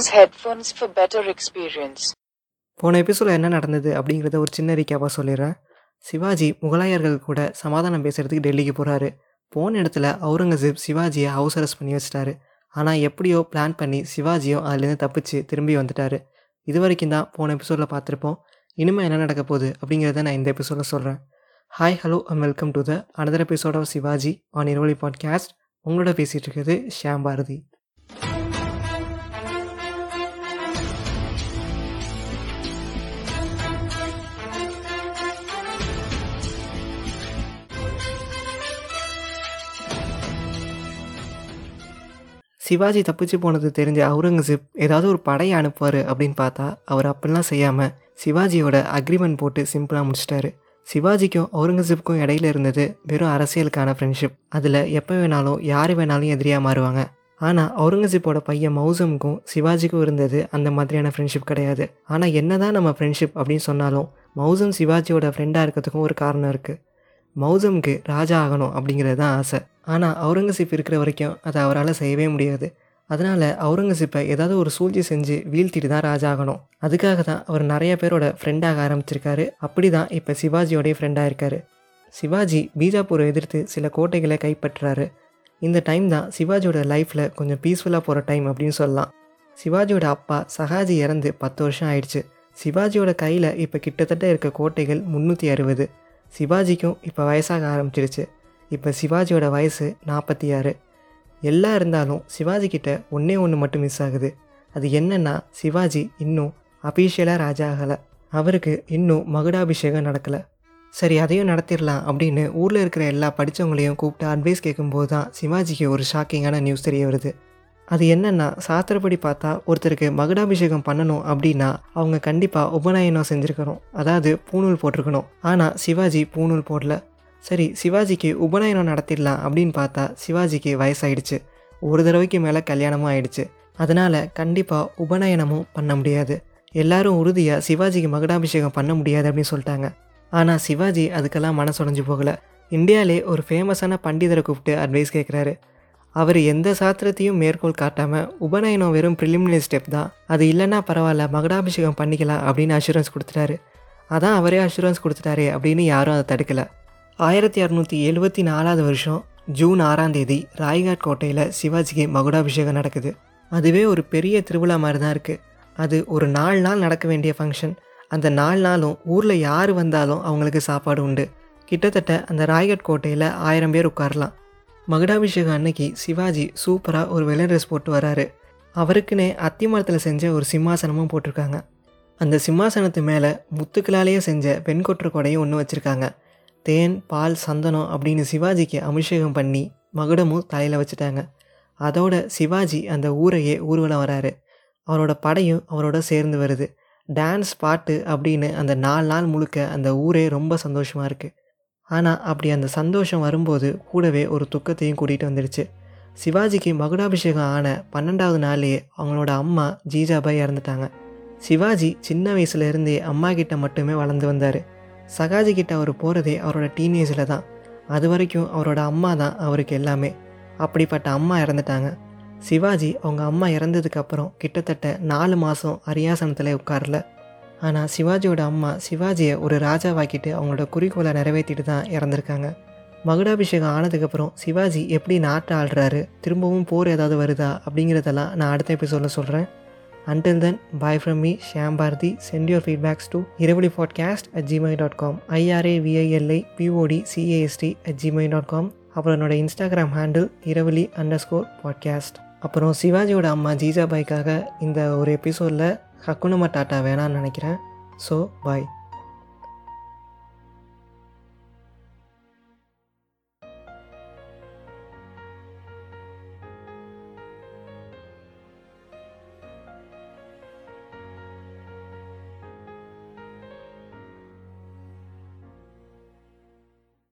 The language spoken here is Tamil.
Use headphones for better experience. போன எபிசோடில் என்ன நடந்தது அப்படிங்கிறத ஒரு சின்ன ரீக்கேப்பாக சொல்லிடுறேன். சிவாஜி முகலாயர்கள் கூட சமாதானம் பேசுகிறதுக்கு டெல்லிக்கு போகிறாரு போன இடத்துல அவுரங்கசீப் சிவாஜியை ஹவுஸ் அரெஸ்ட் பண்ணி வச்சிட்டாரு. ஆனால் எப்படியோ பிளான் பண்ணி சிவாஜியும் அதுலேருந்து தப்பிச்சு திரும்பி வந்துட்டாரு. இது வரைக்கும் தான் போன எபிசோடில் பார்த்துருப்போம். இனிமேல் என்ன நடக்க போகுது அப்படிங்கிறத நான் இந்த எபிசோடில் சொல்கிறேன் hi hello and welcome to the another episode of Shivaji on Iravali podcast உங்களோட பேசிகிட்டு இருக்கிறது ஷியாம் பாரதி. சிவாஜி தப்பிச்சு போனது தெரிஞ்ச அவுரங்கசீப் ஏதாவது ஒரு படையை அனுப்புவார் அப்படின்னு பார்த்தா அவர் அப்படிலாம் செய்யாமல் சிவாஜியோட அக்ரிமெண்ட் போட்டு சிம்பிளாக முடிச்சிட்டாரு. சிவாஜிக்கும் அவுரங்கசீப்புக்கும் இடையில இருந்தது வெறும் அரசியலுக்கான ஃப்ரெண்ட்ஷிப் அதில் எப்போ வேணாலும் யார் வேணாலும் எதிரியாக மாறுவாங்க. ஆனால் அவுரங்கசீப்போட பையன் மௌசமுக்கும் சிவாஜிக்கும் இருந்தது அந்த மாதிரியான ஃப்ரெண்ட்ஷிப் கிடையாது. ஆனால் என்னதான் நம்ம ஃப்ரெண்ட்ஷிப் அப்படின்னு சொன்னாலும் மௌசம் சிவாஜியோட ஃப்ரெண்டாக இருக்கிறதுக்கும் ஒரு காரணம் இருக்குது மௌசம்க்கு ராஜா ஆகணும் அப்படிங்கிறது தான் ஆசை. ஆனால் அவுரங்கசீப் இருக்கிற வரைக்கும் அதை அவரால் செய்யவே முடியாது. அதனால் அவுரங்கசீப்பை ஏதாவது ஒரு சூழ்ச்சி செஞ்சு வீழ்த்திட்டு தான் ராஜா ஆகணும். அதுக்காக தான் அவர் நிறைய பேரோட ஃப்ரெண்டாக ஆரம்பிச்சிருக்காரு. அப்படி தான் இப்போ சிவாஜியோடைய ஃப்ரெண்டாக இருக்காரு சிவாஜி பீஜாப்பூரை எதிர்த்து சில கோட்டைகளை கைப்பற்றுறாரு இந்த டைம் தான் சிவாஜியோட லைஃப்பில் கொஞ்சம் பீஸ்ஃபுல்லாக போகிற டைம் அப்படின்னு சொல்லலாம். சிவாஜியோட அப்பா சகாஜி இறந்து பத்து வருஷம் ஆயிடுச்சு. சிவாஜியோட கையில் இப்போ கிட்டத்தட்ட இருக்க கோட்டைகள் முந்நூற்றி அறுபது. சிவாஜிக்கும் இப்போ வயசாக ஆரம்பிச்சிருச்சு. இப்போ சிவாஜியோட வயசு நாற்பத்தி ஆறு எல்லாம் இருந்தாலும் சிவாஜிக்கிட்ட ஒன்றே ஒன்று மட்டும் மிஸ் ஆகுது. அது என்னென்னா சிவாஜி இன்னும் அபிஷியலாக ராஜா ஆகலை. அவருக்கு இன்னும் மகுடாபிஷேகம் நடக்கலை. சரி அதையும் நடத்திடலாம் அப்படின்னு ஊரில் இருக்கிற எல்லா படித்தவங்களையும் கூப்பிட்டு அட்வைஸ் கேட்கும்போது தான் சிவாஜிக்கு ஒரு ஷாக்கிங்கான நியூஸ் தெரிய வருது. அது என்னென்னா சாஸ்திரப்படி பார்த்தா ஒருத்தருக்கு மகுடாபிஷேகம் பண்ணணும் அப்படின்னா அவங்க கண்டிப்பாக உபநயனம் செஞ்சுருக்கணும். அதாவது பூணூல் போட்டிருக்கணும். ஆனால் சிவாஜி பூணூல் போடல. சரி சிவாஜிக்கு உபநயனம் நடத்திடலாம் அப்படின்னு பார்த்தா சிவாஜிக்கு வயசாயிடுச்சு. ஒரு தடவைக்கு மேலே கல்யாணமும் ஆயிடுச்சு. அதனால் கண்டிப்பாக உபநயனமும் பண்ண முடியாது. எல்லாரும் உறுதியாக சிவாஜிக்கு மகுடாபிஷேகம் பண்ண முடியாது அப்படின்னு சொல்லிட்டாங்க. ஆனால் சிவாஜி அதுக்கெல்லாம் மனசுடைஞ்சு போகலை. இந்தியாவிலே ஒரு ஃபேமஸான பண்டிதரை கூப்பிட்டு அட்வைஸ் கேட்குறாரு அவர் எந்த சாத்திரத்தையும் மேற்கோள் காட்டாமல் உபநயனம் வெறும் ப்ரிலிமினரி ஸ்டெப் தான். அது இல்லைன்னா பரவாயில்ல மகுடாபிஷேகம் பண்ணிக்கலாம் அப்படின்னு அஷூரன்ஸ் கொடுத்துட்டாரு. அதான் அவரே அஷூரன்ஸ் கொடுத்துட்டாரே அப்படின்னு யாரும் அதை தடுக்கலை. ஆயிரத்தி அறநூற்றி எழுபத்தி நாலாவது வருஷம் ஜூன் ஆறாம் தேதி ராய்காட் கோட்டையில் சிவாஜிக்கு மகுடாபிஷேகம் நடக்குது. அதுவே ஒரு பெரிய திருவிழா மாதிரி தான் இருக்குது அது ஒரு நாலு நாள் நடக்க வேண்டிய ஃபங்க்ஷன் அந்த நாலு நாளும் ஊரில் யார் வந்தாலும் அவங்களுக்கு சாப்பாடு உண்டு. கிட்டத்தட்ட அந்த ராய்கட் கோட்டையில் ஆயிரம் பேர் உட்காரலாம். மகுடாபிஷேகம் அன்னைக்கு சிவாஜி சூப்பராக ஒரு வெள்ளை ட்ரெஸ் போட்டு வராரு. அவருக்குன்னே அத்தி மரத்தில் செஞ்ச ஒரு சிம்மாசனமும் போட்டிருக்காங்க. அந்த சிம்மாசனத்து மேலே முத்துக்களாலேயே செஞ்ச வெண்கொற்று கொடையும் ஒன்று வச்சுருக்காங்க. தேன் பால் சந்தனம் அப்படின்னு சிவாஜிக்கு அபிஷேகம் பண்ணி மகுடமும் தலையில் வச்சுட்டாங்க. அதோட சிவாஜி அந்த ஊரையே ஊர்வலம் வராரு. அவரோட படையும் அவரோட சேர்ந்து வருது. டான்ஸ் பாட்டு அப்படின்னு அந்த நாலு நாள் முழுக்க அந்த ஊரே ரொம்ப சந்தோஷமாக இருக்குது ஆனால் அப்படி அந்த சந்தோஷம் வரும்போது கூடவே ஒரு துக்கத்தையும் கூட்டிகிட்டு வந்துடுச்சு. சிவாஜிக்கு மகுடாபிஷேகம் ஆன பன்னெண்டாவது நாள்லேயே அவங்களோட அம்மா ஜீஜாபாய் இறந்துட்டாங்க. சிவாஜி சின்ன வயசுலேருந்தே அம்மா கிட்ட மட்டுமே வளர்ந்து வந்தார். சகாஜி கிட்ட அவர் போகிறதே அவரோட டீனேஜில் தான். அது வரைக்கும் அவரோட அம்மா தான் அவருக்கு எல்லாமே. அப்படிப்பட்ட அம்மா இறந்துட்டாங்க. சிவாஜி அவங்க அம்மா இறந்ததுக்கப்புறம் கிட்டத்தட்ட நாலு மாதம் அரியாசனத்தில் உட்காரல. ஆனால் சிவாஜியோட அம்மா சிவாஜியை ஒரு ராஜாவாக்கிட்டு அவங்களோட குறிக்கோளை நிறைவேற்றிட்டு தான் இறந்துருக்காங்க. மகுடாபிஷேகம் ஆனதுக்கப்புறம் சிவாஜி எப்படி நாட்டை ஆள்றாரு திரும்பவும் போர் ஏதாவது வருதா அப்படிங்கிறதெல்லாம் நான் அடுத்த எபிசோடில் சொல்கிறேன் until then bye from me Shyam Bharathi send your feedbacks to Iravali podcast at Gmail dot com I R A V I L I P O D C A S T at Gmail dot com அப்புறம் என்னோட Instagram handle Iravali underscore podcast அப்புறம் சிவாஜியோட அம்மா ஜீஜாபாய்க்காக இந்த ஒரு எபிசோடில் ஹக்குனம டாட்டா வேணான்னு நினைக்கிறேன். So bye